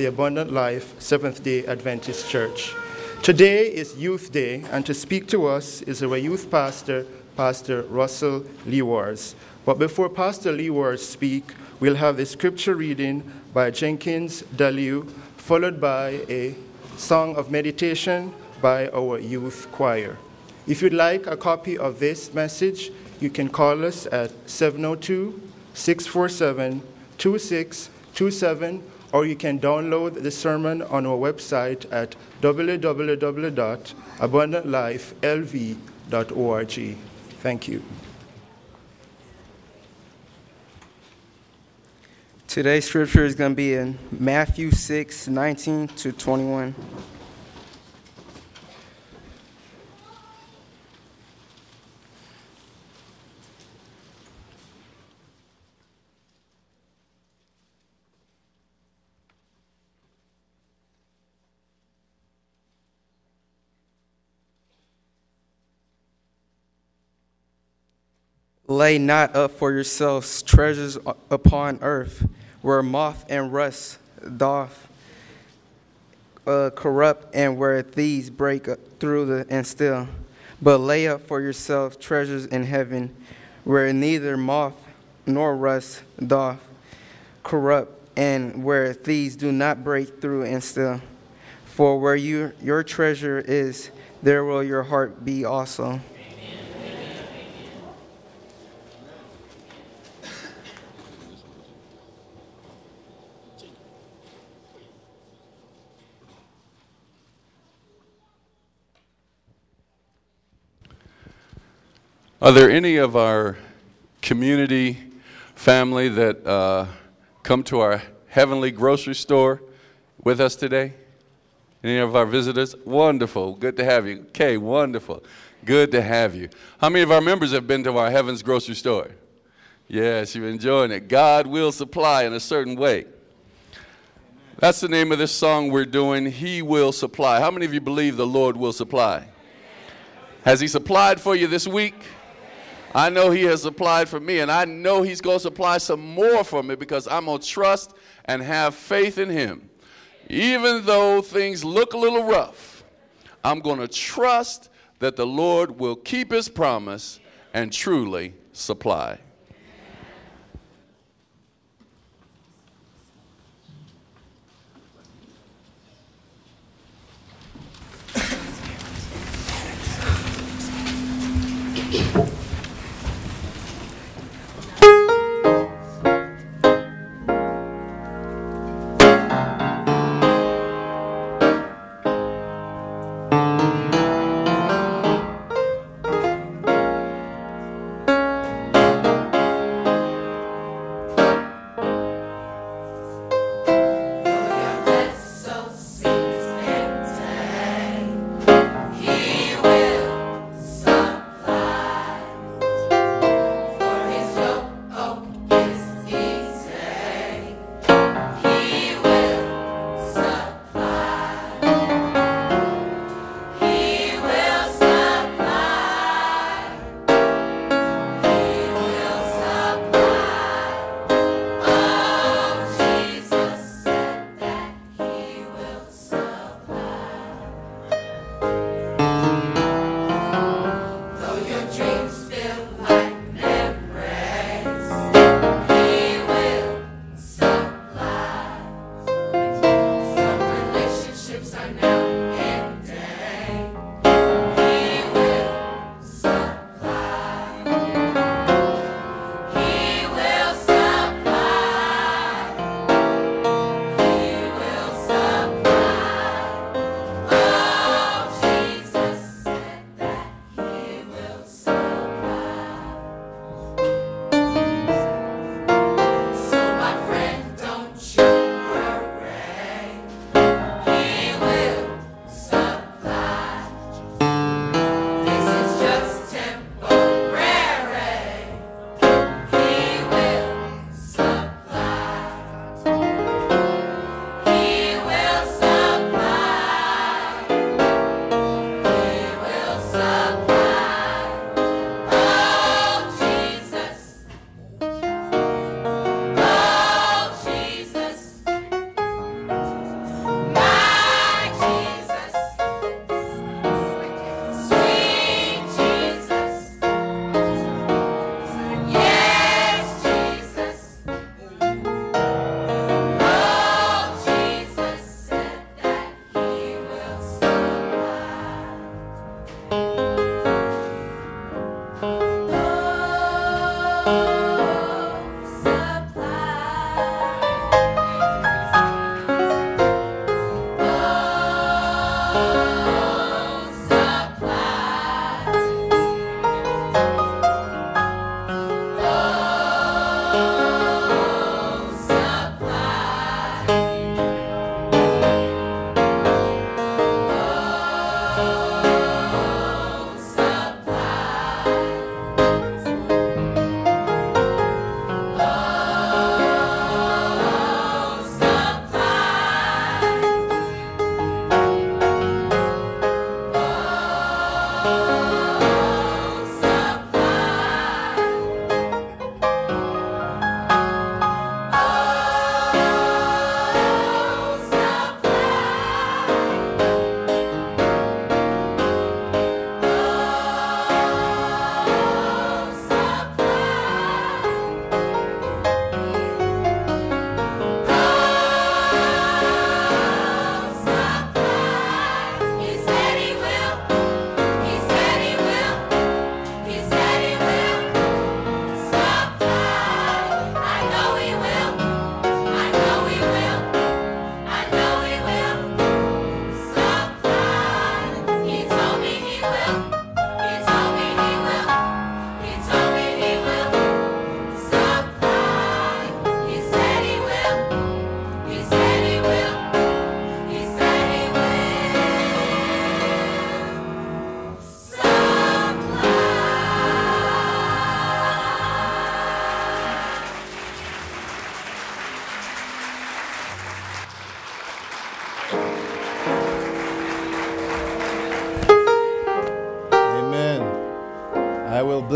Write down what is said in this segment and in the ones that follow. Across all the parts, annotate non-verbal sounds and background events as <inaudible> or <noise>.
the Abundant Life Seventh day Adventist Church. Today is Youth Day, and to speak to us is our youth pastor, Pastor Russell Lewars. But before Pastor Lewars speak, we'll have the scripture reading by Jenkins Daliu, followed by a song of meditation by our youth choir. If you'd like a copy of this message, you can call us at 702 647 2627 or you can download the sermon on our website at www.abundantlifelv.org. Thank you. Today's scripture is going to be in Matthew 6 19 to 21. Lay not up for yourselves treasures upon earth, where moth and rust doth uh, corrupt, and where thieves break through the, and steal. But lay up for yourselves treasures in heaven, where neither moth nor rust doth corrupt, and where thieves do not break through and steal. For where you, your treasure is, there will your heart be also. Are there any of our community family that uh, come to our heavenly grocery store with us today? Any of our visitors? Wonderful. Good to have you. Okay, wonderful. Good to have you. How many of our members have been to our Heaven's grocery store? Yes, you're enjoying it. God will supply in a certain way. That's the name of this song we're doing. He will supply. How many of you believe the Lord will supply? Has He supplied for you this week? I know He has supplied for me, and I know He's going to supply some more for me because I'm going to trust and have faith in Him. Even though things look a little rough, I'm going to trust that the Lord will keep His promise and truly supply. <laughs>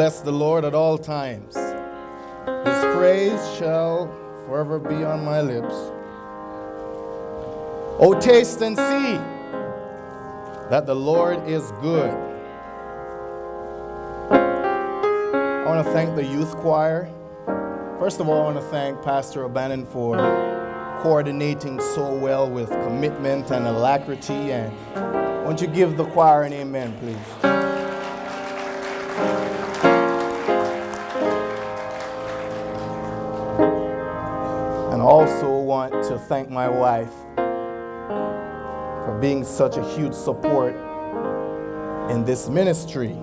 Bless the Lord at all times. His praise shall forever be on my lips. Oh, taste and see that the Lord is good. I want to thank the youth choir. First of all, I want to thank Pastor O'Bannon for coordinating so well with commitment and alacrity. And won't you give the choir an amen, please? Thank my wife for being such a huge support in this ministry.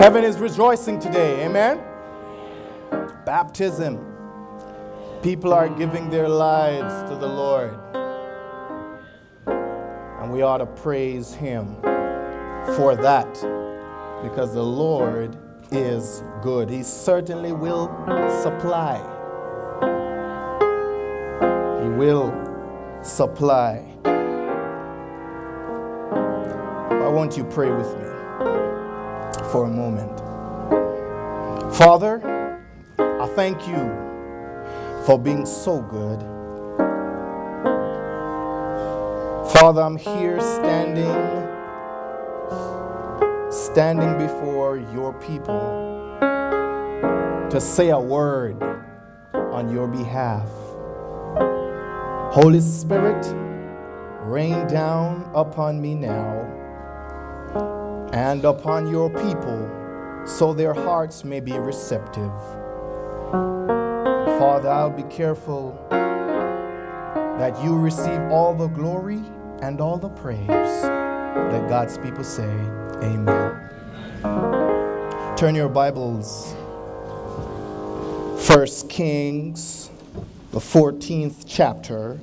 Heaven is rejoicing today, amen? Baptism. People are giving their lives to the Lord. And we ought to praise Him for that because the Lord is good. He certainly will supply. He will supply. Why won't you pray with me? for a moment. Father, I thank you for being so good. Father, I'm here standing standing before your people to say a word on your behalf. Holy Spirit, rain down upon me now and upon your people so their hearts may be receptive. Father, I'll be careful that you receive all the glory and all the praise. Let God's people say, Amen. Turn your Bibles. First Kings, the 14th chapter.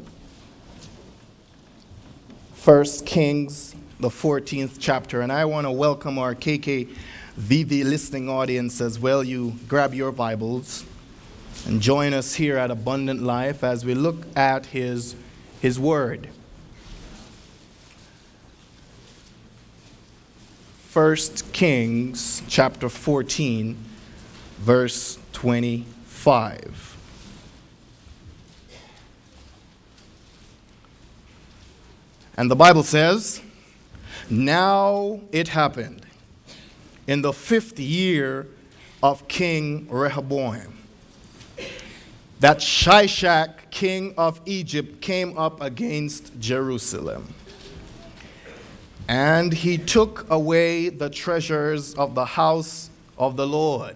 First Kings, the 14th chapter. And I want to welcome our KKVV listening audience as well. You grab your Bibles and join us here at Abundant Life as we look at His, his Word. 1 Kings chapter 14, verse 25. And the Bible says, now it happened in the fifth year of King Rehoboam that Shishak, king of Egypt, came up against Jerusalem. And he took away the treasures of the house of the Lord.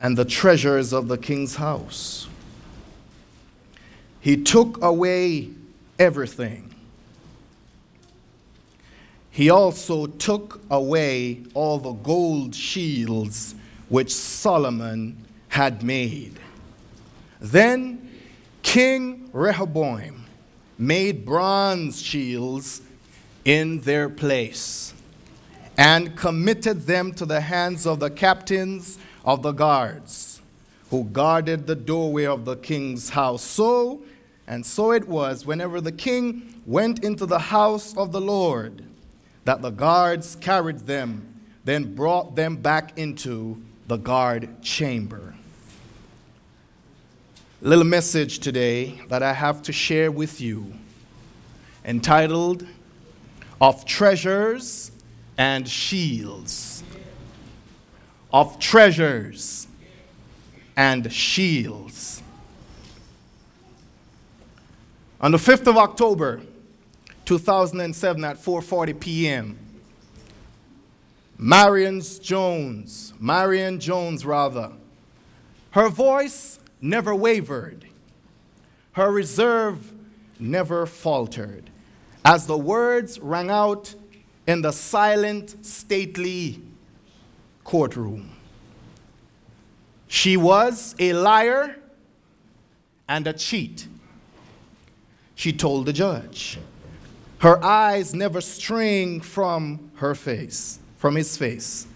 and the treasures of the king's house. He took away everything. He also took away all the gold shields which Solomon had made. Then King Rehoboam made bronze shields in their place and committed them to the hands of the captains of the guards who guarded the doorway of the king's house. So, and so it was, whenever the king went into the house of the Lord, that the guards carried them, then brought them back into the guard chamber. Little message today that I have to share with you, entitled Of Treasures and Shields of treasures and shields. On the 5th of October, 2007 at 4:40 p.m. Marion Jones, Marion Jones rather. Her voice never wavered. Her reserve never faltered as the words rang out in the silent, stately courtroom. She was a liar and a cheat, she told the judge. Her eyes never straying from her face, from his face.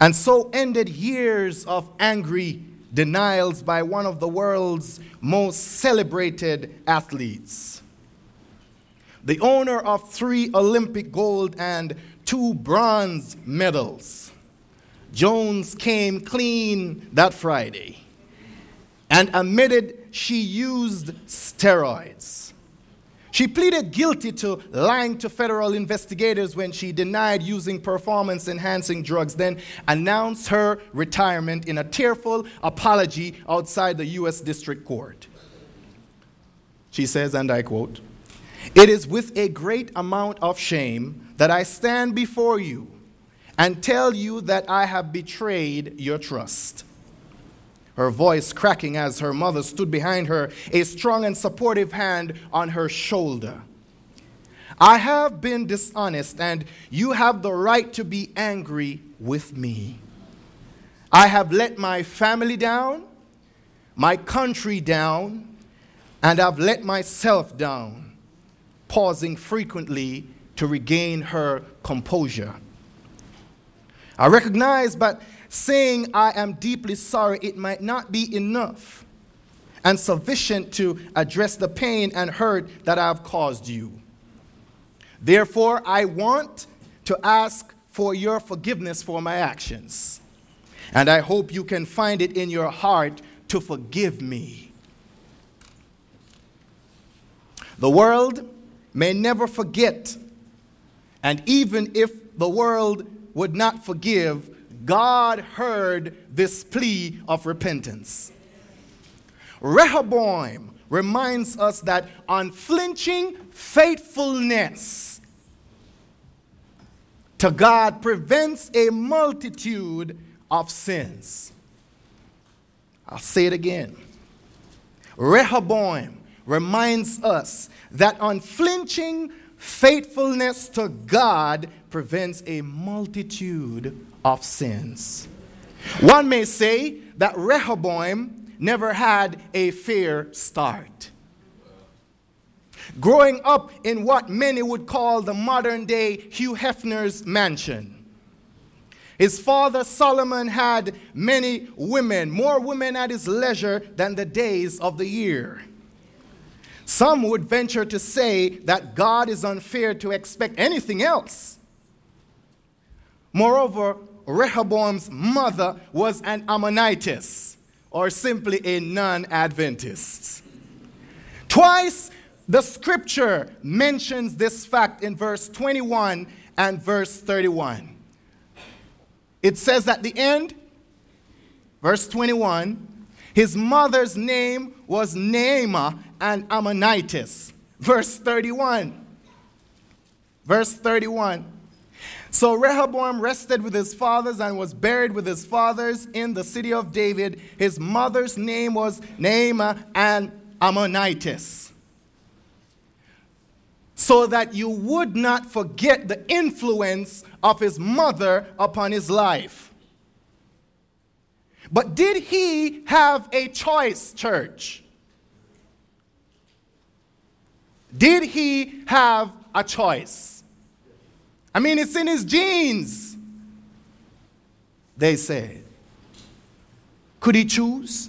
And so ended years of angry denials by one of the world's most celebrated athletes. The owner of three Olympic gold and two bronze medals. Jones came clean that Friday and admitted she used steroids. She pleaded guilty to lying to federal investigators when she denied using performance enhancing drugs, then announced her retirement in a tearful apology outside the U.S. District Court. She says, and I quote, It is with a great amount of shame that I stand before you and tell you that I have betrayed your trust her voice cracking as her mother stood behind her, a strong and supportive hand on her shoulder. I have been dishonest, and you have the right to be angry with me. I have let my family down, my country down, and I've let myself down, pausing frequently to regain her composure. I recognize, but saying, I am deeply sorry, it might not be enough and sufficient to address the pain and hurt that I have caused you. Therefore, I want to ask for your forgiveness for my actions. And I hope you can find it in your heart to forgive me. The world may never forget, and even if the world would not forgive, God heard this plea of repentance. Rehoboam reminds us that unflinching faithfulness to God prevents a multitude of sins. I'll say it again. Rehoboam reminds us that unflinching faithfulness to God prevents a multitude of sins. One may say that Rehoboam never had a fair start. Growing up in what many would call the modern day Hugh Hefner's mansion, his father Solomon had many women, more women at his leisure than the days of the year. Some would venture to say that God is unfair to expect anything else. Moreover, Rehoboam's mother was an Ammonitess, or simply a non Adventist. Twice the scripture mentions this fact in verse 21 and verse 31. It says at the end, verse 21, his mother's name was Naamah and Ammonitess. Verse 31. Verse 31. So Rehoboam rested with his fathers and was buried with his fathers in the city of David. His mother's name was Naamah and Ammonitess. So that you would not forget the influence of his mother upon his life. But did he have a choice, church? Did he have a choice? I mean, it's in his genes. They said. Could he choose?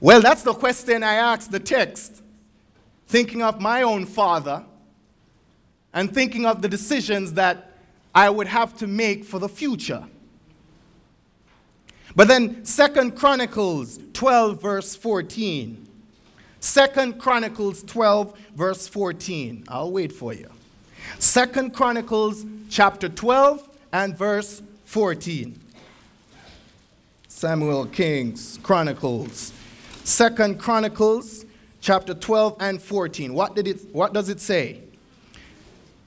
Well, that's the question I asked the text, thinking of my own father and thinking of the decisions that I would have to make for the future. But then Second Chronicles 12 verse 14. Second Chronicles 12 verse 14. I'll wait for you. Second Chronicles chapter 12 and verse 14. Samuel Kings Chronicles. Second Chronicles chapter 12 and 14. What did it what does it say?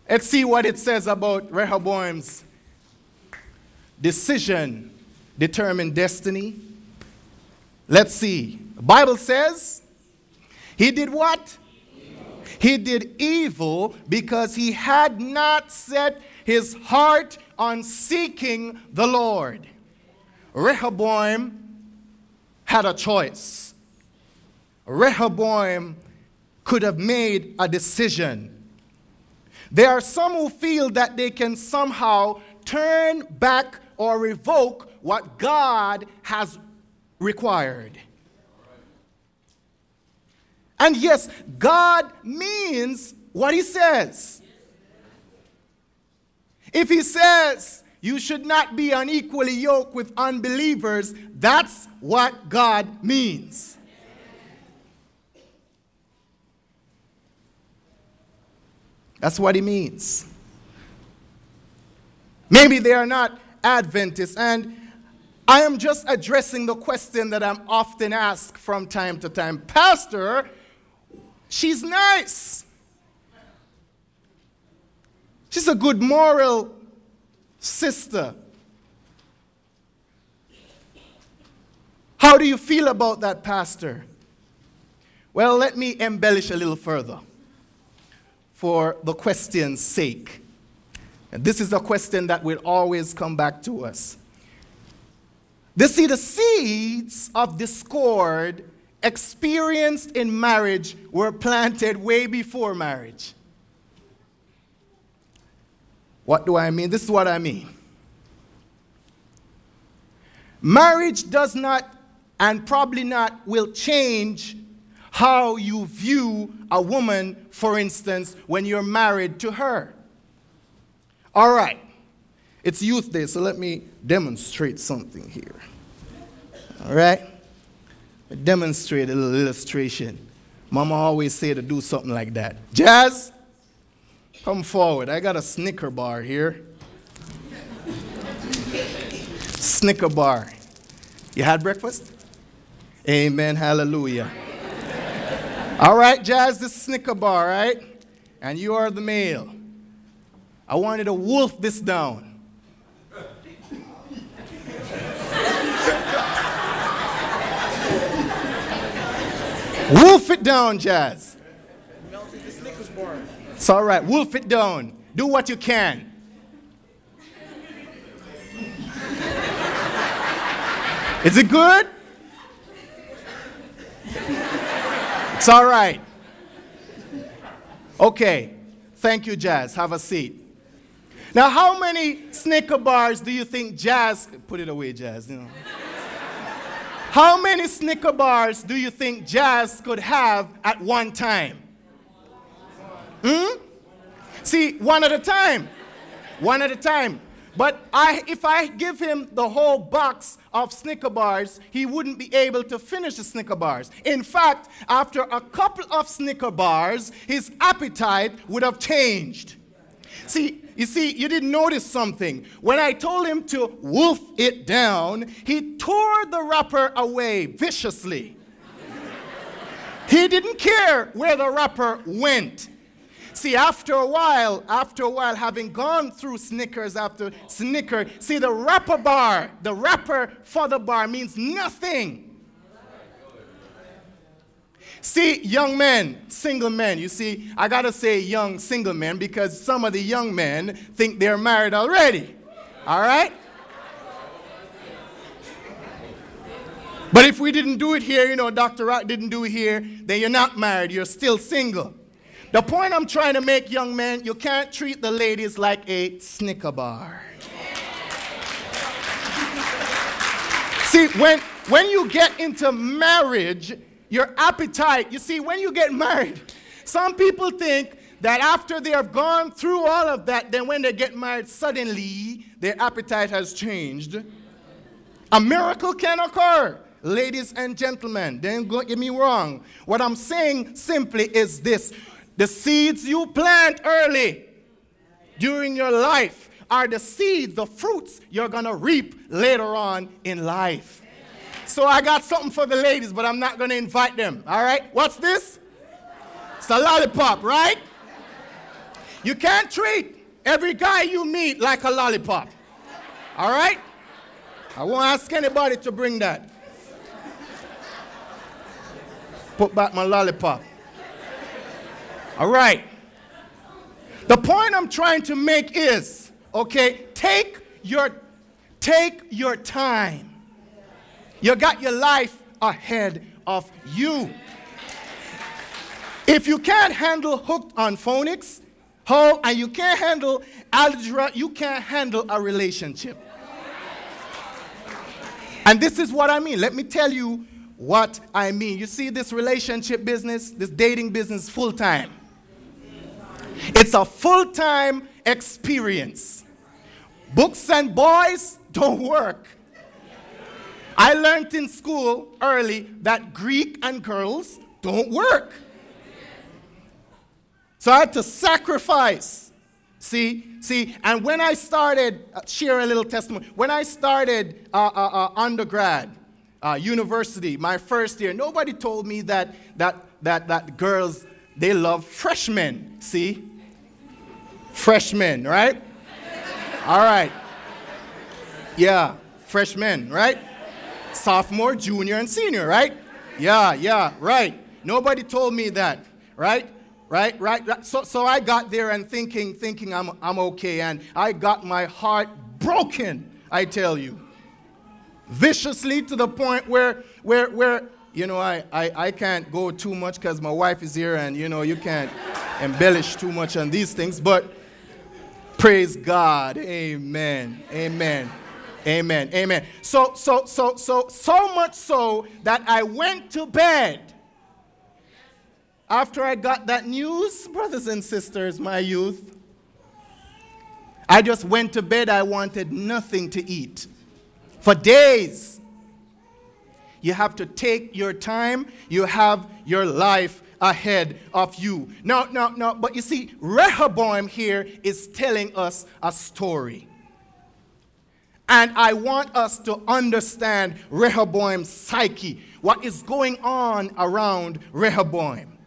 Let's see what it says about Rehoboam's decision determined destiny. Let's see. The Bible says he did what? He did evil because he had not set his heart on seeking the Lord. Rehoboam had a choice. Rehoboam could have made a decision. There are some who feel that they can somehow turn back or revoke what God has required. And yes, God means what He says. If He says you should not be unequally yoked with unbelievers, that's what God means. That's what He means. Maybe they are not Adventists, and I am just addressing the question that I'm often asked from time to time Pastor, she's nice. She's a good moral sister. How do you feel about that, Pastor? Well, let me embellish a little further for the question's sake. And this is a question that will always come back to us. They see the seeds of discord experienced in marriage were planted way before marriage. What do I mean? This is what I mean. Marriage does not, and probably not, will change how you view a woman, for instance, when you're married to her. All right. It's Youth Day, so let me demonstrate something here. All right? Demonstrate a little illustration. Mama always say to do something like that. Jazz, come forward. I got a Snicker bar here. <laughs> Snicker bar. You had breakfast? Amen. Hallelujah. All right, Jazz, this Snicker bar, right? And you are the male. I wanted to wolf this down. Wolf it down, Jazz. It's all right. Wolf it down. Do what you can. Is it good? It's all right. Okay. Thank you, Jazz. Have a seat. Now, how many Snicker bars do you think Jazz, put it away, Jazz, you know. How many Snicker bars do you think Jazz could have at one time? Hmm? See, one at a time. One at a time. But I, if I give him the whole box of Snicker bars, he wouldn't be able to finish the Snicker bars. In fact, after a couple of Snicker bars, his appetite would have changed. See, you see, you didn't notice something. When I told him to wolf it down, he tore the wrapper away viciously. he didn't care where the wrapper went. See, after a while, after a while, having gone through Snickers after Snicker, see, the wrapper bar, the wrapper for the bar means nothing. See, young men, single men, you see, I gotta say young single men because some of the young men think they're married already. All right? But if we didn't do it here, you know, Dr. Rock didn't do it here, then you're not married, you're still single. The point I'm trying to make, young men, you can't treat the ladies like a Snicker bar. See, when, when you get into marriage, your appetite. You see, when you get married, some people think that after they have gone through all of that, then when they get married, suddenly their appetite has changed. A miracle can occur, ladies and gentlemen. Don't get me wrong. What I'm saying simply is this the seeds you plant early during your life are the seeds, the fruits you're going to reap later on in life. So I got something for the ladies, but I'm not going to invite them. All right? What's this? It's a lollipop, right? You can't treat every guy you meet like a lollipop. All right? I won't ask anybody to bring that. Put back my lollipop. All right. The point I'm trying to make is, okay, take your take your time. You got your life ahead of you. If you can't handle hooked on phonics, how, and you can't handle algebra, you can't handle a relationship. And this is what I mean. Let me tell you what I mean. You see, this relationship business, this dating business, full time. It's a full time experience. Books and boys don't work. I learned in school early that Greek and girls don't work. So I had to sacrifice. See, see, and when I started, uh, share a little testimony. When I started uh, uh, uh, undergrad, uh, university, my first year, nobody told me that, that, that, that girls, they love freshmen. See? Freshmen, right? All right. Yeah, freshmen, right? Sophomore, junior, and senior, right? Yeah, yeah, right. Nobody told me that, right? Right, right, right. So, so I got there and thinking, thinking I'm, I'm okay, and I got my heart broken, I tell you. Viciously to the point where, where, where you know, I, I, I can't go too much because my wife is here, and, you know, you can't embellish too much on these things, but praise God. Amen. Amen. Amen. Amen. So, so, so, so, so much so that I went to bed after I got that news, brothers and sisters, my youth, I just went to bed. I wanted nothing to eat for days. You have to take your time, you have your life ahead of you. No, no, no. But you see, Rehoboam here is telling us a story. And I want us to understand Rehoboam's psyche, what is going on around Rehoboam.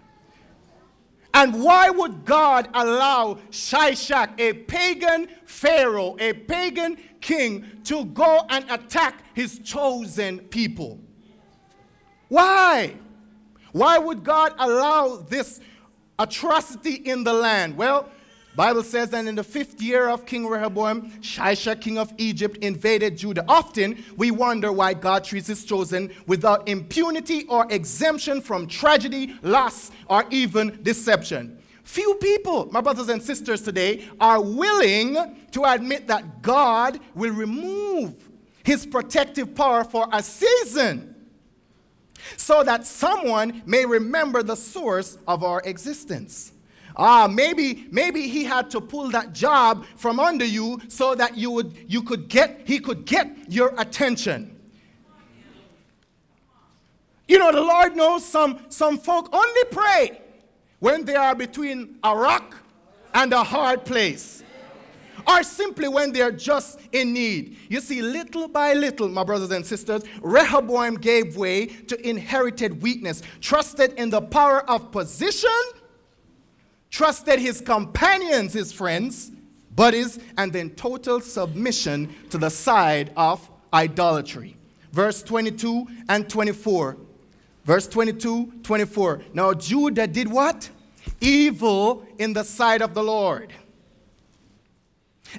And why would God allow Shishak, a pagan pharaoh, a pagan king, to go and attack his chosen people? Why? Why would God allow this atrocity in the land? Well, Bible says that in the fifth year of King Rehoboam, Shishak, king of Egypt, invaded Judah. Often we wonder why God treats his chosen without impunity or exemption from tragedy, loss, or even deception. Few people, my brothers and sisters today, are willing to admit that God will remove his protective power for a season so that someone may remember the source of our existence. Ah, maybe, maybe he had to pull that job from under you so that you would you could get he could get your attention. You know, the Lord knows some, some folk only pray when they are between a rock and a hard place. Or simply when they are just in need. You see, little by little, my brothers and sisters, Rehoboam gave way to inherited weakness, trusted in the power of position trusted his companions, his friends, buddies, and then total submission to the side of idolatry. Verse 22 and 24. Verse 22, 24. Now Judah did what? Evil in the sight of the Lord.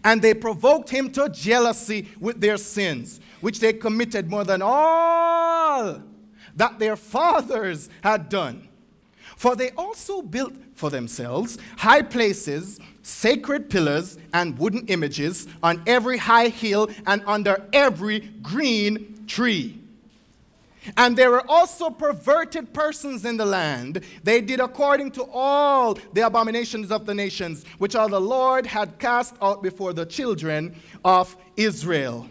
And they provoked him to jealousy with their sins, which they committed more than all that their fathers had done. For they also built for themselves high places, sacred pillars, and wooden images on every high hill and under every green tree. And there were also perverted persons in the land. They did according to all the abominations of the nations, which all the Lord had cast out before the children of Israel.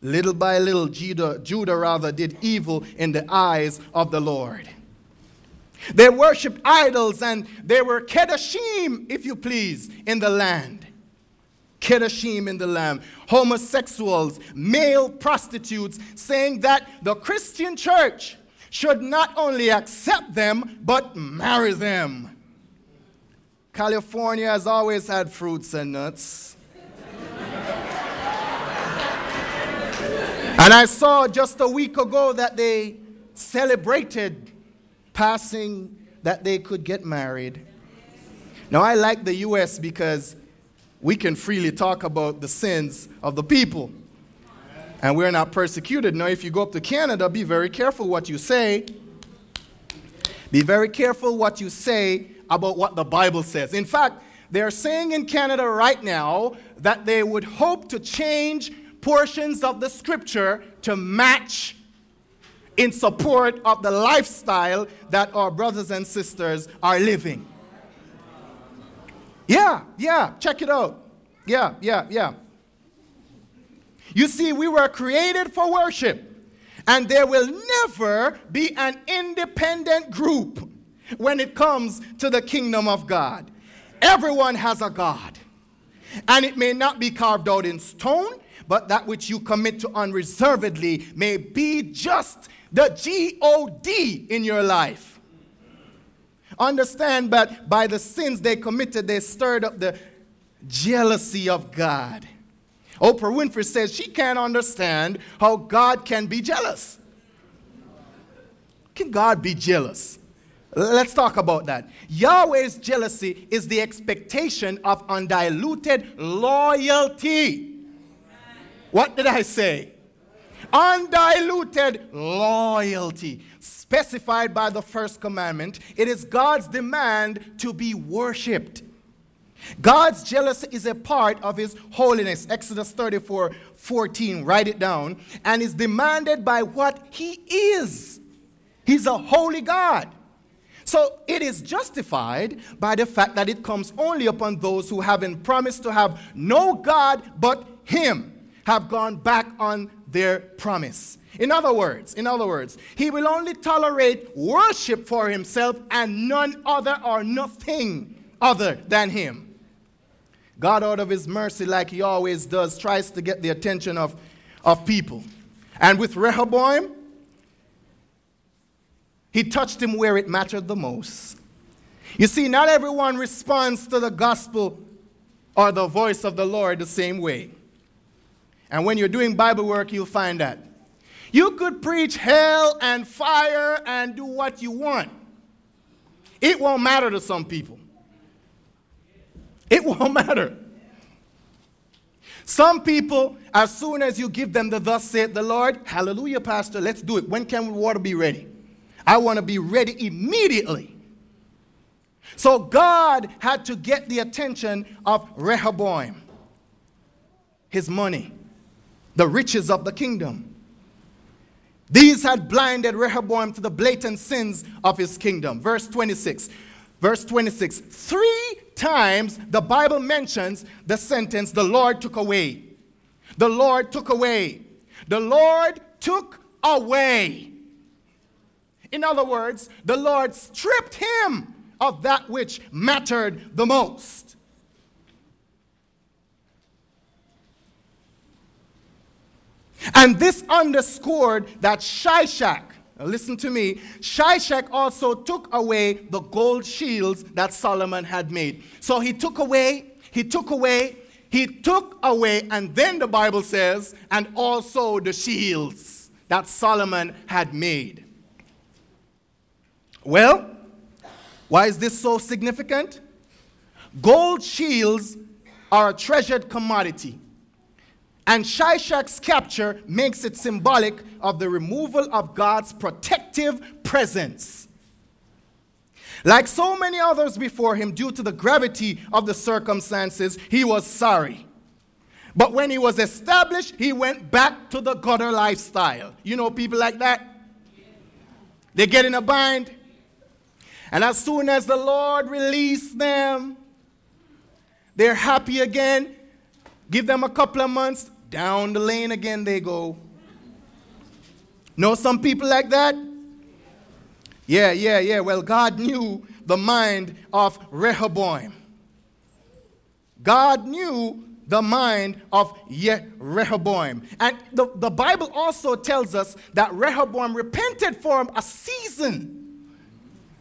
Little by little, Judah, Judah rather did evil in the eyes of the Lord. They worshiped idols and they were kedoshim, if you please, in the land. Kedoshim in the land. Homosexuals, male prostitutes, saying that the Christian church should not only accept them, but marry them. California has always had fruits and nuts. and I saw just a week ago that they celebrated passing that they could get married. Now, I like the U.S. because we can freely talk about the sins of the people. And we're not persecuted. Now, if you go up to Canada, be very careful what you say. Be very careful what you say about what the Bible says. In fact, they're saying in Canada right now that they would hope to change portions of the scripture to match in support of the lifestyle that our brothers and sisters are living. Yeah, yeah, check it out. Yeah, yeah, yeah. You see, we were created for worship, and there will never be an independent group when it comes to the kingdom of God. Everyone has a God, and it may not be carved out in stone, but that which you commit to unreservedly may be just the G O D in your life. Understand that by the sins they committed, they stirred up the jealousy of God. Oprah Winfrey says she can't understand how God can be jealous. Can God be jealous? Let's talk about that. Yahweh's jealousy is the expectation of undiluted loyalty. What did I say? Undiluted loyalty, specified by the first commandment. It is God's demand to be worshiped. God's jealousy is a part of his holiness. Exodus 34 14, write it down. And is demanded by what he is. He's a holy God. So it is justified by the fact that it comes only upon those who, having promised to have no God but him, have gone back on their promise. In other words, in other words, he will only tolerate worship for himself and none other or nothing other than him. God, out of his mercy, like he always does, tries to get the attention of, of people. And with Rehoboam, he touched him where it mattered the most. You see, not everyone responds to the gospel or the voice of the Lord the same way. And when you're doing Bible work, you'll find that. You could preach hell and fire and do what you want. It won't matter to some people. It <laughs> won't matter. Some people, as soon as you give them the thus saith the Lord, hallelujah, Pastor, let's do it. When can water be ready? I want to be ready immediately. So God had to get the attention of Rehoboam, his money, the riches of the kingdom. These had blinded Rehoboam to the blatant sins of his kingdom. Verse 26. Verse 26. Three times the Bible mentions the sentence, the Lord took away. The Lord took away. The Lord took away. In other words, the Lord stripped him of that which mattered the most. And this underscored that Shishak, listen to me, Shishak also took away the gold shields that Solomon had made. So he took away, he took away, he took away, and then the Bible says, and also the shields that Solomon had made. Well, why is this so significant? Gold shields are a treasured commodity. And Shishak's capture makes it symbolic of the removal of God's protective presence. Like so many others before him, due to the gravity of the circumstances, he was sorry. But when he was established, he went back to the gutter lifestyle. You know people like that? They get in a bind. And as soon as the Lord released them, they're happy again. Give them a couple of months, down the lane again they go. Know some people like that? Yeah, yeah, yeah. Well, God knew the mind of Rehoboam. God knew the mind of Ye- Rehoboam. And the, the Bible also tells us that Rehoboam repented for a season,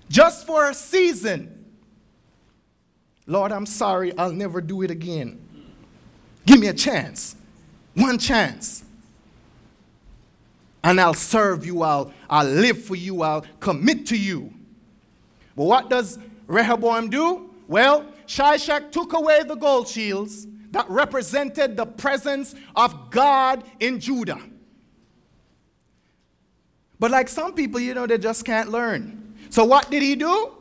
just for a season. Lord, I'm sorry, I'll never do it again. Give me a chance. One chance. And I'll serve you, I'll, I'll live for you, I'll commit to you. But what does Rehoboam do? Well, Shishak took away the gold shields that represented the presence of God in Judah. But like some people, you know, they just can't learn. So what did he do?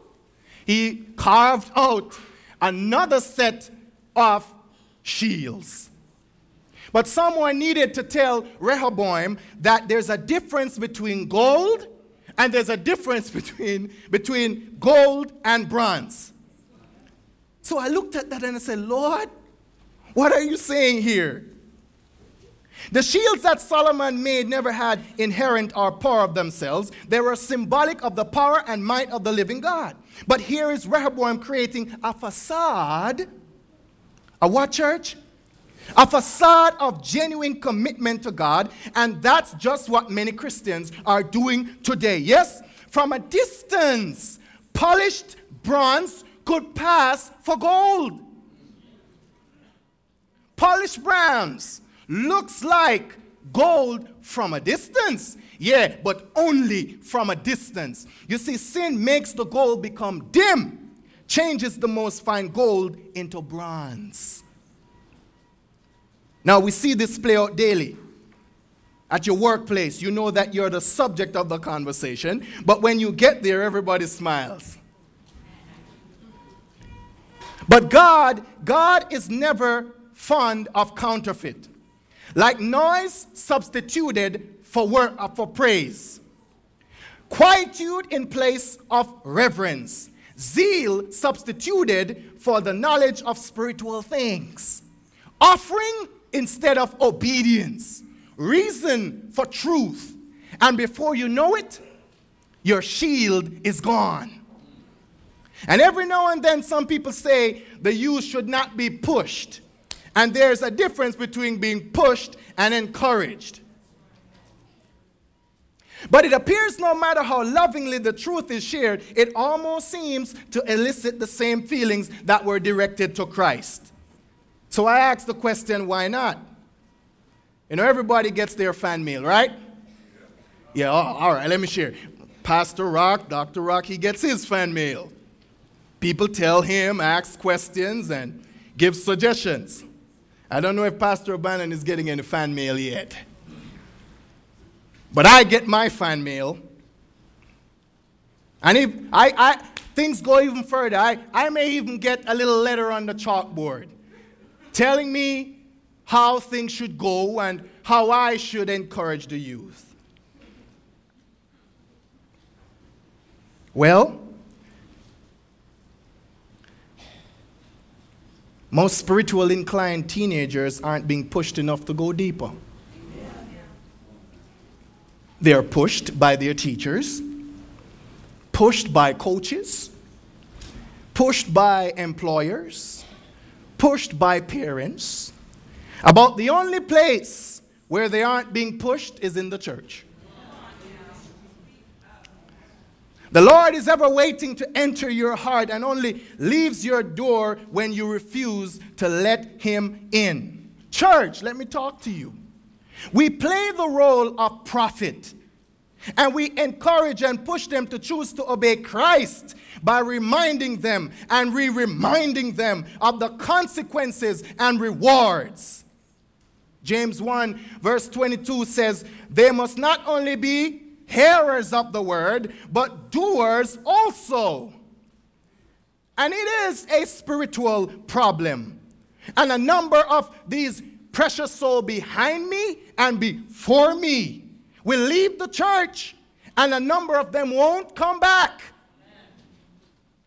He carved out another set of shields. But someone needed to tell Rehoboam that there's a difference between gold and there's a difference <laughs> between, between gold and bronze. So I looked at that and I said, Lord, what are you saying here? The shields that Solomon made never had inherent or power of themselves. They were symbolic of the power and might of the living God. But here is Rehoboam creating a facade. A what, church? A facade of genuine commitment to God. And that's just what many Christians are doing today. Yes, from a distance, polished bronze could pass for gold. Polished bronze looks like gold from a distance. Yeah, but only from a distance. You see, sin makes the gold become dim, changes the most fine gold into bronze. Now, we see this play out daily. At your workplace, you know that you're the subject of the conversation, but when you get there, everybody smiles. But God, God is never fond of counterfeit. Like noise substituted for, word, uh, for praise, quietude in place of reverence, zeal substituted for the knowledge of spiritual things, offering instead of obedience, reason for truth. And before you know it, your shield is gone. And every now and then, some people say the youth should not be pushed. And there's a difference between being pushed and encouraged. But it appears no matter how lovingly the truth is shared, it almost seems to elicit the same feelings that were directed to Christ. So I ask the question why not? You know, everybody gets their fan mail, right? Yeah, oh, all right, let me share. Pastor Rock, Dr. Rock, he gets his fan mail. People tell him, ask questions, and give suggestions. I don't know if Pastor O'Bannon is getting any fan mail yet. But I get my fan mail. And if I, I things go even further, I, I may even get a little letter on the chalkboard telling me how things should go and how I should encourage the youth. Well, most spiritual inclined teenagers aren't being pushed enough to go deeper. They are pushed by their teachers, pushed by coaches, pushed by employers, pushed by parents. About the only place where they aren't being pushed is in the church. The Lord is ever waiting to enter your heart and only leaves your door when you refuse to let Him in. Church, let me talk to you. We play the role of prophet and we encourage and push them to choose to obey Christ by reminding them and re reminding them of the consequences and rewards. James 1, verse 22 says, They must not only be hearers of the word, but doers also. And it is a spiritual problem. And a number of these precious soul behind me and before me will leave the church, and a number of them won't come back.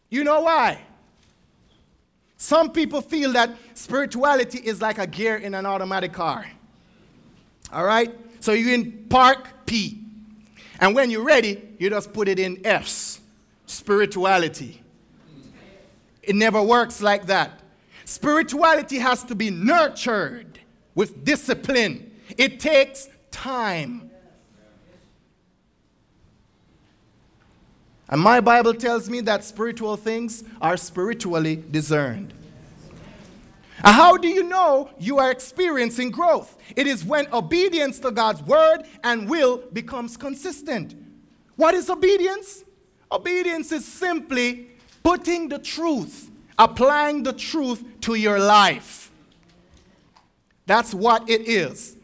You know why? Some people feel that spirituality is like a gear in an automatic car. All right? So you in park P. And when you're ready, you just put it in S. Spirituality. It never works like that. Spirituality has to be nurtured with discipline. It takes time. And my Bible tells me that spiritual things are spiritually discerned. How do you know you are experiencing growth? It is when obedience to God's word and will becomes consistent. What is obedience? Obedience is simply putting the truth, applying the truth to your life. That's what it is.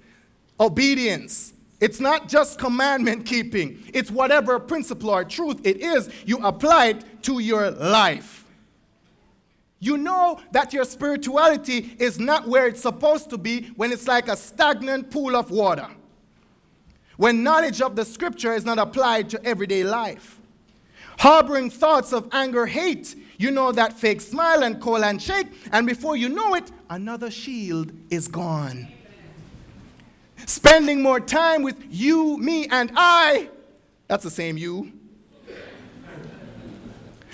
Obedience. It's not just commandment keeping, it's whatever principle or truth it is, you apply it to your life. You know that your spirituality is not where it's supposed to be when it's like a stagnant pool of water. When knowledge of the scripture is not applied to everyday life. Harboring thoughts of anger, hate, you know that fake smile and call and shake, and before you know it, another shield is gone. Spending more time with you, me, and I, that's the same you.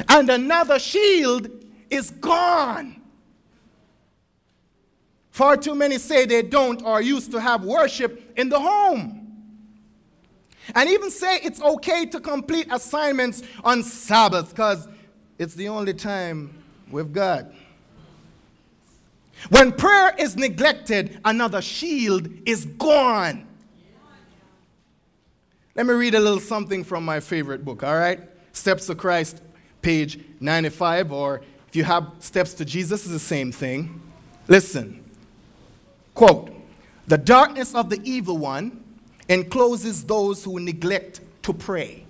And another shield is gone. Far too many say they don't or used to have worship in the home. And even say it's okay to complete assignments on Sabbath because it's the only time we've got. When prayer is neglected, another shield is gone. Let me read a little something from my favorite book, all right? Steps to Christ, page 95, or if you have Steps to Jesus, is the same thing. Listen. Quote The darkness of the evil one encloses those who neglect to pray.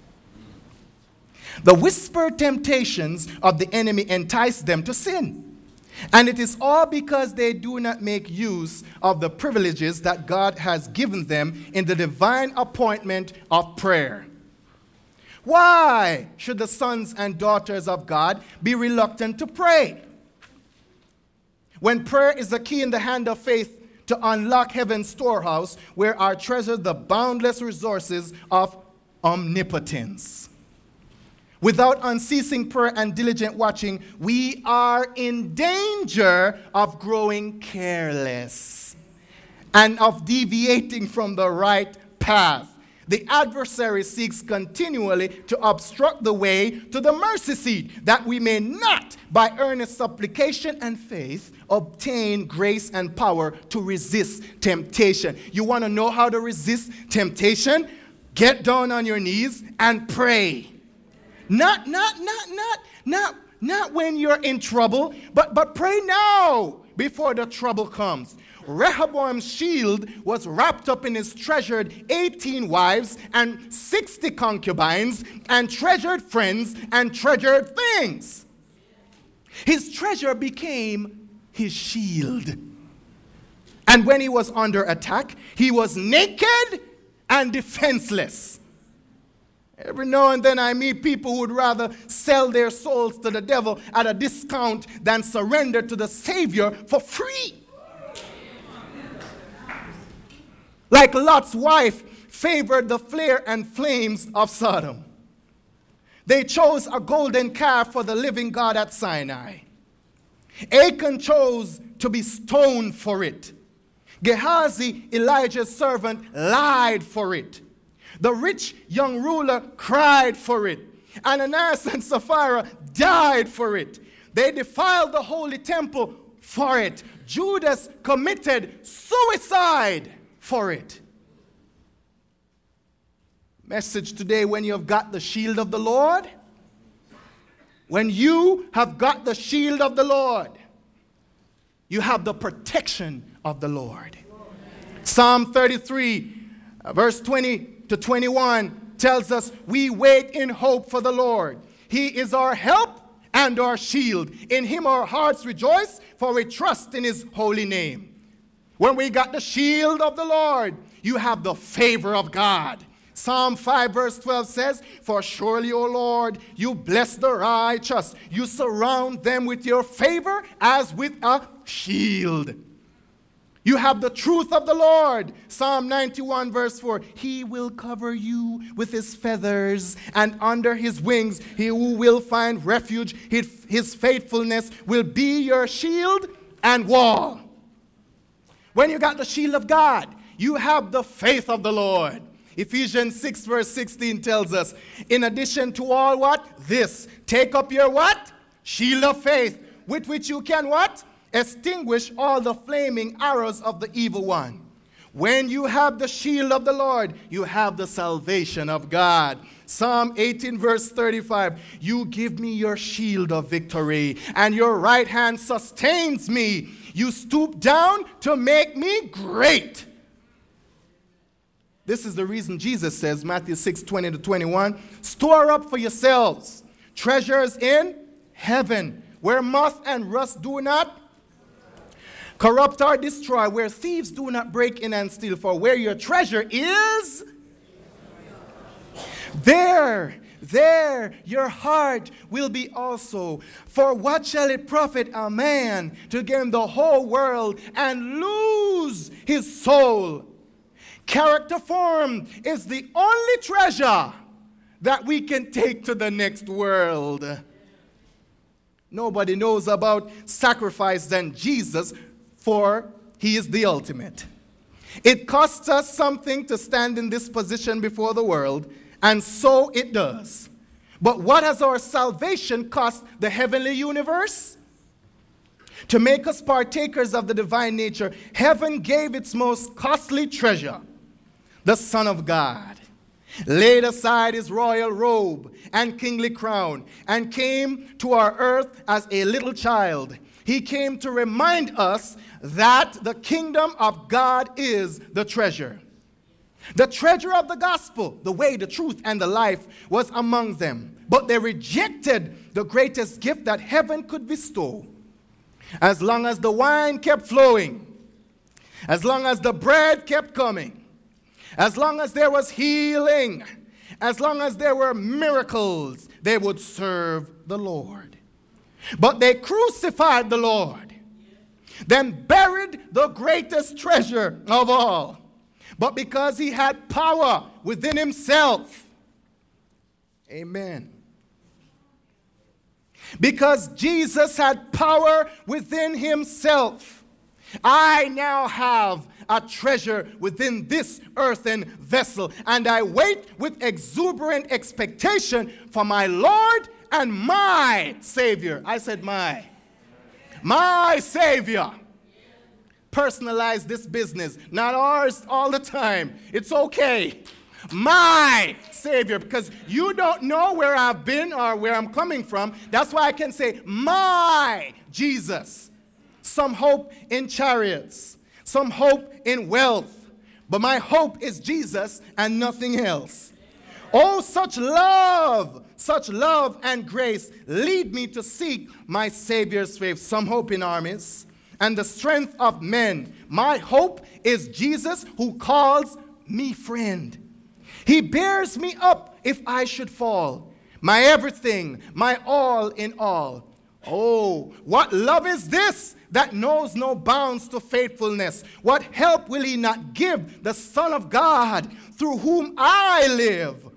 The whispered temptations of the enemy entice them to sin. And it is all because they do not make use of the privileges that God has given them in the divine appointment of prayer. Why should the sons and daughters of God be reluctant to pray? When prayer is the key in the hand of faith to unlock heaven's storehouse where are treasured the boundless resources of omnipotence. Without unceasing prayer and diligent watching, we are in danger of growing careless and of deviating from the right path. The adversary seeks continually to obstruct the way to the mercy seat, that we may not, by earnest supplication and faith, obtain grace and power to resist temptation. You want to know how to resist temptation? Get down on your knees and pray. Not, not, not, not, not, not when you're in trouble, but, but pray now before the trouble comes. Rehoboam's shield was wrapped up in his treasured 18 wives and 60 concubines and treasured friends and treasured things. His treasure became his shield. And when he was under attack, he was naked and defenseless. Every now and then I meet people who would rather sell their souls to the devil at a discount than surrender to the Savior for free. Like Lot's wife favored the flare and flames of Sodom. They chose a golden calf for the living God at Sinai. Achan chose to be stoned for it. Gehazi, Elijah's servant, lied for it. The rich young ruler cried for it. Ananias <laughs> and Sapphira died for it. They defiled the holy temple for it. Judas committed suicide for it. Message today when you have got the shield of the Lord. When you have got the shield of the Lord, you have the protection of the Lord. Psalm 33, uh, verse 20 to 21 tells us we wait in hope for the Lord. He is our help and our shield. In him our hearts rejoice, for we trust in his holy name. When we got the shield of the Lord, you have the favor of God. Psalm 5, verse 12 says, For surely, O Lord, you bless the righteous. You surround them with your favor as with a shield. You have the truth of the Lord. Psalm 91, verse 4. He will cover you with his feathers, and under his wings he will find refuge. His faithfulness will be your shield and wall. When you got the shield of God, you have the faith of the Lord. Ephesians 6, verse 16 tells us, in addition to all what? This. Take up your what? Shield of faith, with which you can what? Extinguish all the flaming arrows of the evil one. When you have the shield of the Lord, you have the salvation of God. Psalm 18, verse 35 You give me your shield of victory, and your right hand sustains me. You stoop down to make me great. This is the reason Jesus says, Matthew 6, 20 to 21, store up for yourselves treasures in heaven where moth and rust do not corrupt or destroy, where thieves do not break in and steal. For where your treasure is, there, there your heart will be also. For what shall it profit a man to gain the whole world and lose his soul? Character form is the only treasure that we can take to the next world. Nobody knows about sacrifice than Jesus, for he is the ultimate. It costs us something to stand in this position before the world, and so it does. But what has our salvation cost the heavenly universe? To make us partakers of the divine nature, heaven gave its most costly treasure, the Son of God laid aside his royal robe and kingly crown, and came to our earth as a little child. He came to remind us that the kingdom of God is the treasure. The treasure of the gospel, the way, the truth, and the life, was among them. But they rejected the greatest gift that heaven could bestow. As long as the wine kept flowing, as long as the bread kept coming, as long as there was healing, as long as there were miracles, they would serve the Lord. But they crucified the Lord, then buried the greatest treasure of all. But because he had power within himself, amen. Because Jesus had power within himself, I now have a treasure within this earthen vessel, and I wait with exuberant expectation for my Lord and my Savior. I said, My. My Savior. Personalize this business, not ours all the time. It's okay. My Savior, because you don't know where I've been or where I'm coming from. That's why I can say, My Jesus. Some hope in chariots some hope in wealth, but my hope is Jesus and nothing else. Oh, such love, such love and grace lead me to seek my Savior's faith. Some hope in armies and the strength of men. My hope is Jesus who calls me friend. He bears me up if I should fall. My everything, my all in all. Oh, what love is this that knows no bounds to faithfulness? What help will he not give the Son of God through whom I live?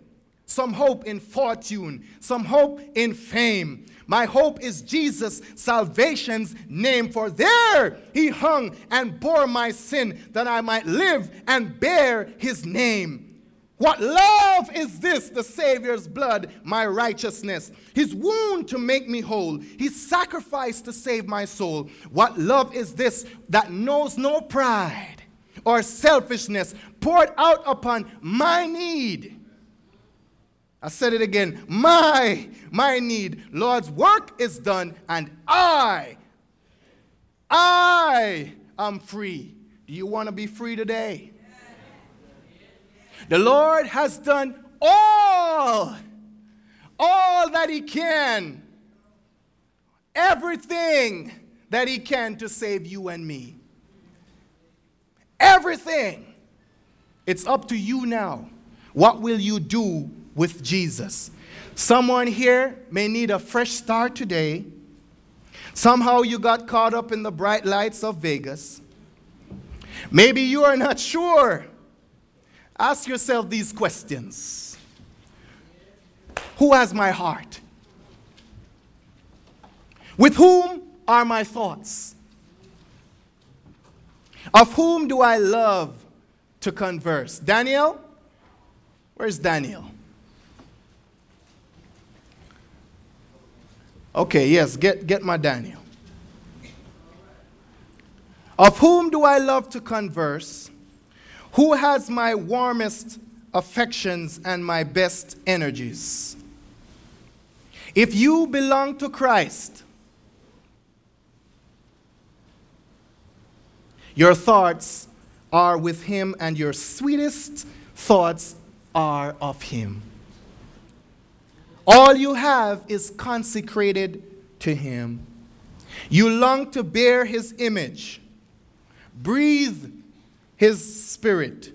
Some hope in fortune, some hope in fame. My hope is Jesus' salvation's name, for there he hung and bore my sin that I might live and bear his name. What love is this, the Savior's blood, my righteousness? His wound to make me whole, his sacrifice to save my soul. What love is this that knows no pride or selfishness, poured out upon my need? I said it again, my, my need. Lord's work is done, and I, I am free. Do you want to be free today? The Lord has done all, all that He can, everything that He can to save you and me. Everything. It's up to you now. What will you do with Jesus? Someone here may need a fresh start today. Somehow you got caught up in the bright lights of Vegas. Maybe you are not sure Ask yourself these questions Who has my heart? With whom are my thoughts? Of whom do I love to converse? Daniel? Where's Daniel? Okay, yes, get, get my Daniel. Of whom do I love to converse? Who has my warmest affections and my best energies? If you belong to Christ, your thoughts are with Him, and your sweetest thoughts are of Him. All you have is consecrated to Him. You long to bear his image, breathe his spirit,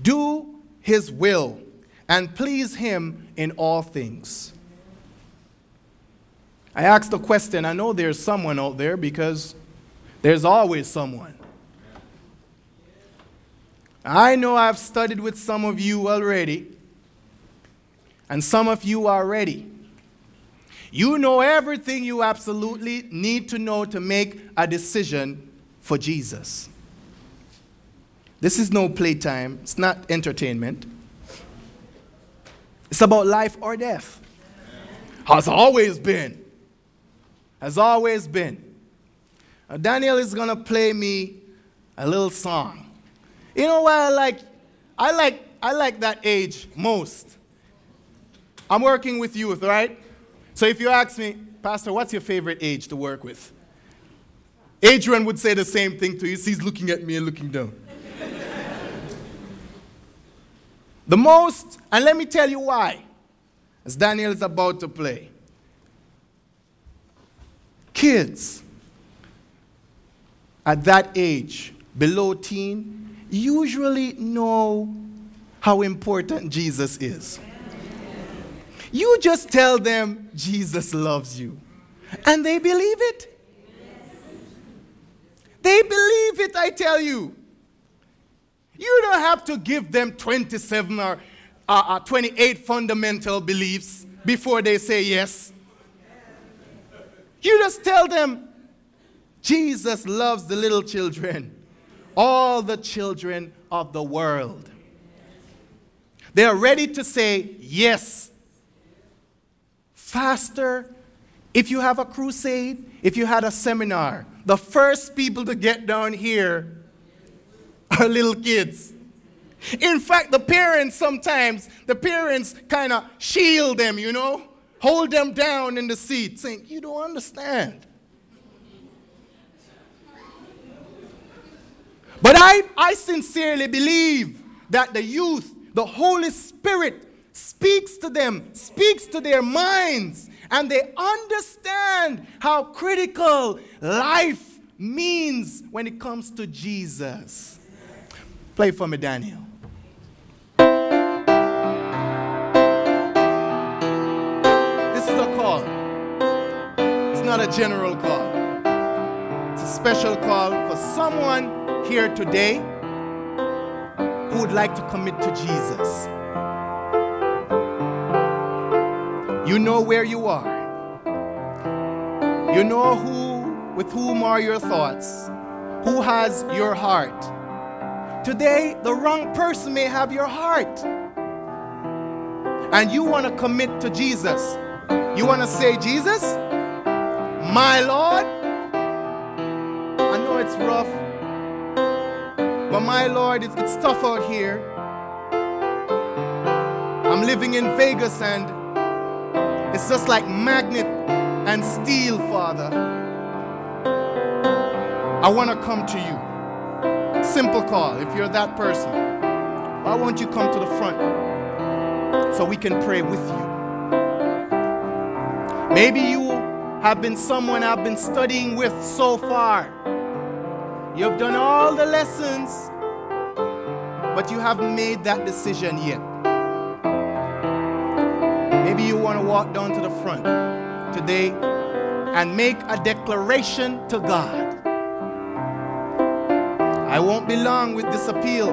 do his will, and please him in all things. I asked the question, I know there's someone out there because there's always someone. I know I've studied with some of you already, and some of you are ready. You know everything you absolutely need to know to make a decision for Jesus. This is no playtime, it's not entertainment. It's about life or death. Has always been. Has always been. Now, Daniel is to play me a little song. You know why I like I like I like that age most. I'm working with youth, right? So if you ask me, Pastor, what's your favorite age to work with? Adrian would say the same thing to you. He's looking at me and looking down. the most, and let me tell you why, as Daniel is about to play. Kids at that age, below teen, usually know how important Jesus is. You just tell them Jesus loves you, and they believe it. They believe it, I tell you. You don't have to give them 27 or uh, uh, 28 fundamental beliefs before they say yes. You just tell them Jesus loves the little children, all the children of the world. They are ready to say yes faster. If you have a crusade, if you had a seminar, the first people to get down here are little kids. In fact, the parents sometimes, the parents kind of shield them, you know, hold them down in the seat, saying, You don't understand. But I, I sincerely believe that the youth, the Holy Spirit, speaks to them, speaks to their minds, and they understand how critical life means when it comes to Jesus. Play for me, Daniel. This is a call. It's not a general call. It's a special call for someone here today who would like to commit to Jesus. You know where you are. You know who with whom are your thoughts. Who has your heart. Today, the wrong person may have your heart. And you want to commit to Jesus. You want to say, Jesus, my Lord. I know it's rough, but my Lord, it's, it's tough out here. I'm living in Vegas and it's just like magnet and steel, Father. I want to come to you. Simple call. If you're that person, why won't you come to the front so we can pray with you? Maybe you have been someone I've been studying with so far. You've done all the lessons, but you haven't made that decision yet. Maybe you want to walk down to the front today and make a declaration to God. I won't be long with this appeal,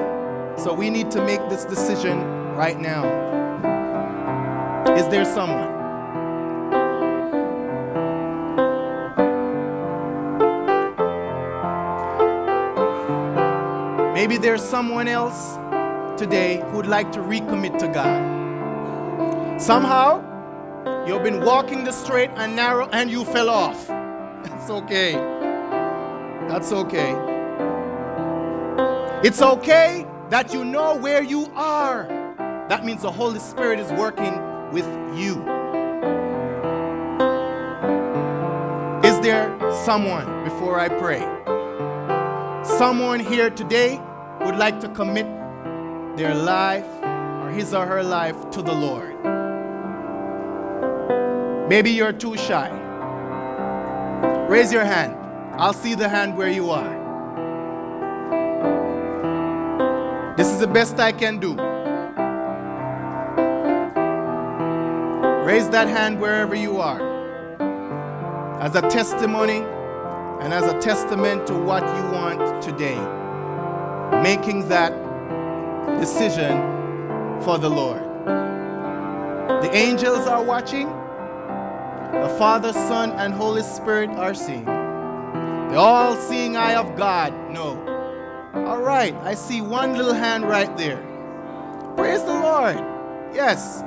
so we need to make this decision right now. Is there someone? Maybe there's someone else today who'd like to recommit to God. Somehow, you've been walking the straight and narrow and you fell off. <laughs> That's okay. That's okay. It's okay that you know where you are. That means the Holy Spirit is working with you. Is there someone, before I pray, someone here today would like to commit their life or his or her life to the Lord? Maybe you're too shy. Raise your hand. I'll see the hand where you are. This is the best I can do. Raise that hand wherever you are as a testimony and as a testament to what you want today. Making that decision for the Lord. The angels are watching. The Father, Son, and Holy Spirit are seeing. The all seeing eye of God no. All right, I see one little hand right there. Praise the Lord. Yes.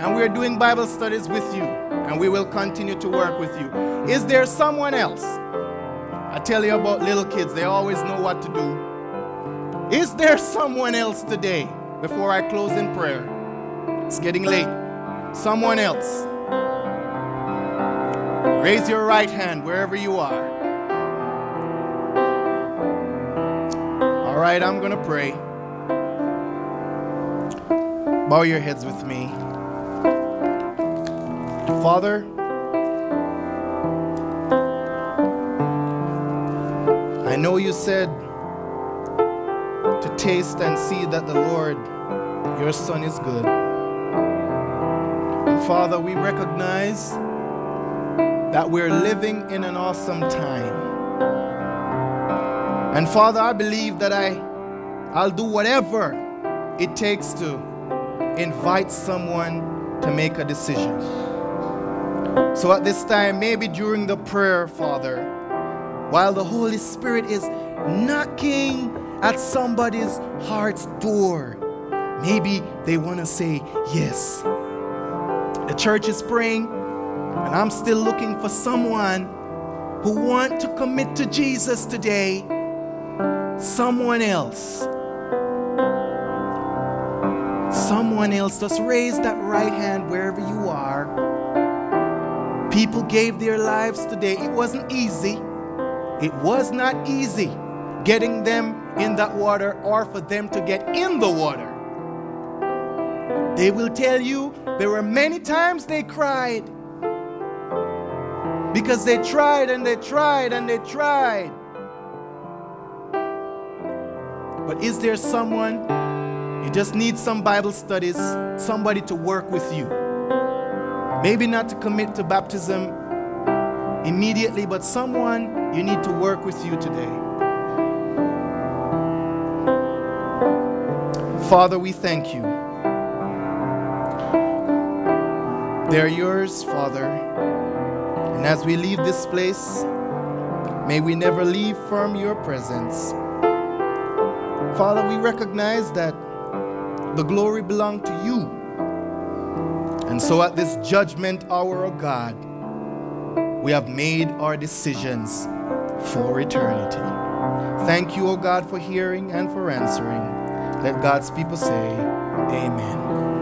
And we're doing Bible studies with you, and we will continue to work with you. Is there someone else? I tell you about little kids, they always know what to do. Is there someone else today before I close in prayer? It's getting late. Someone else. Raise your right hand wherever you are. All right, I'm going to pray. Bow your heads with me. Father, I know you said to taste and see that the Lord, your Son, is good. And Father, we recognize that we're living in an awesome time. And Father, I believe that I, I'll do whatever it takes to invite someone to make a decision. So at this time, maybe during the prayer, Father, while the Holy Spirit is knocking at somebody's heart's door, maybe they want to say yes. The church is praying, and I'm still looking for someone who want to commit to Jesus today. Someone else. Someone else. Just raise that right hand wherever you are. People gave their lives today. It wasn't easy. It was not easy getting them in that water or for them to get in the water. They will tell you there were many times they cried because they tried and they tried and they tried. But is there someone you just need some Bible studies, somebody to work with you? Maybe not to commit to baptism immediately, but someone you need to work with you today. Father, we thank you. They're yours, Father. And as we leave this place, may we never leave from your presence. Father, we recognize that the glory belongs to you. And so at this judgment hour, of God, we have made our decisions for eternity. Thank you, O God, for hearing and for answering. Let God's people say, Amen.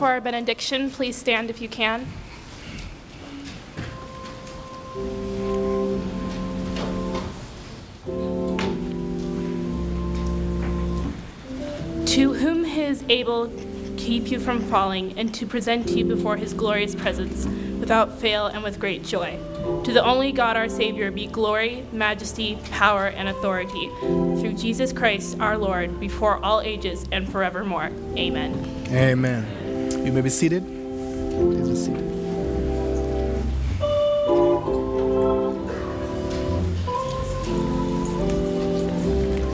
For our benediction, please stand if you can. To whom he is able to keep you from falling and to present you before his glorious presence without fail and with great joy. To the only God our Savior be glory, majesty, power, and authority through Jesus Christ our Lord before all ages and forevermore. Amen. Amen. You may be seated. Please be seated.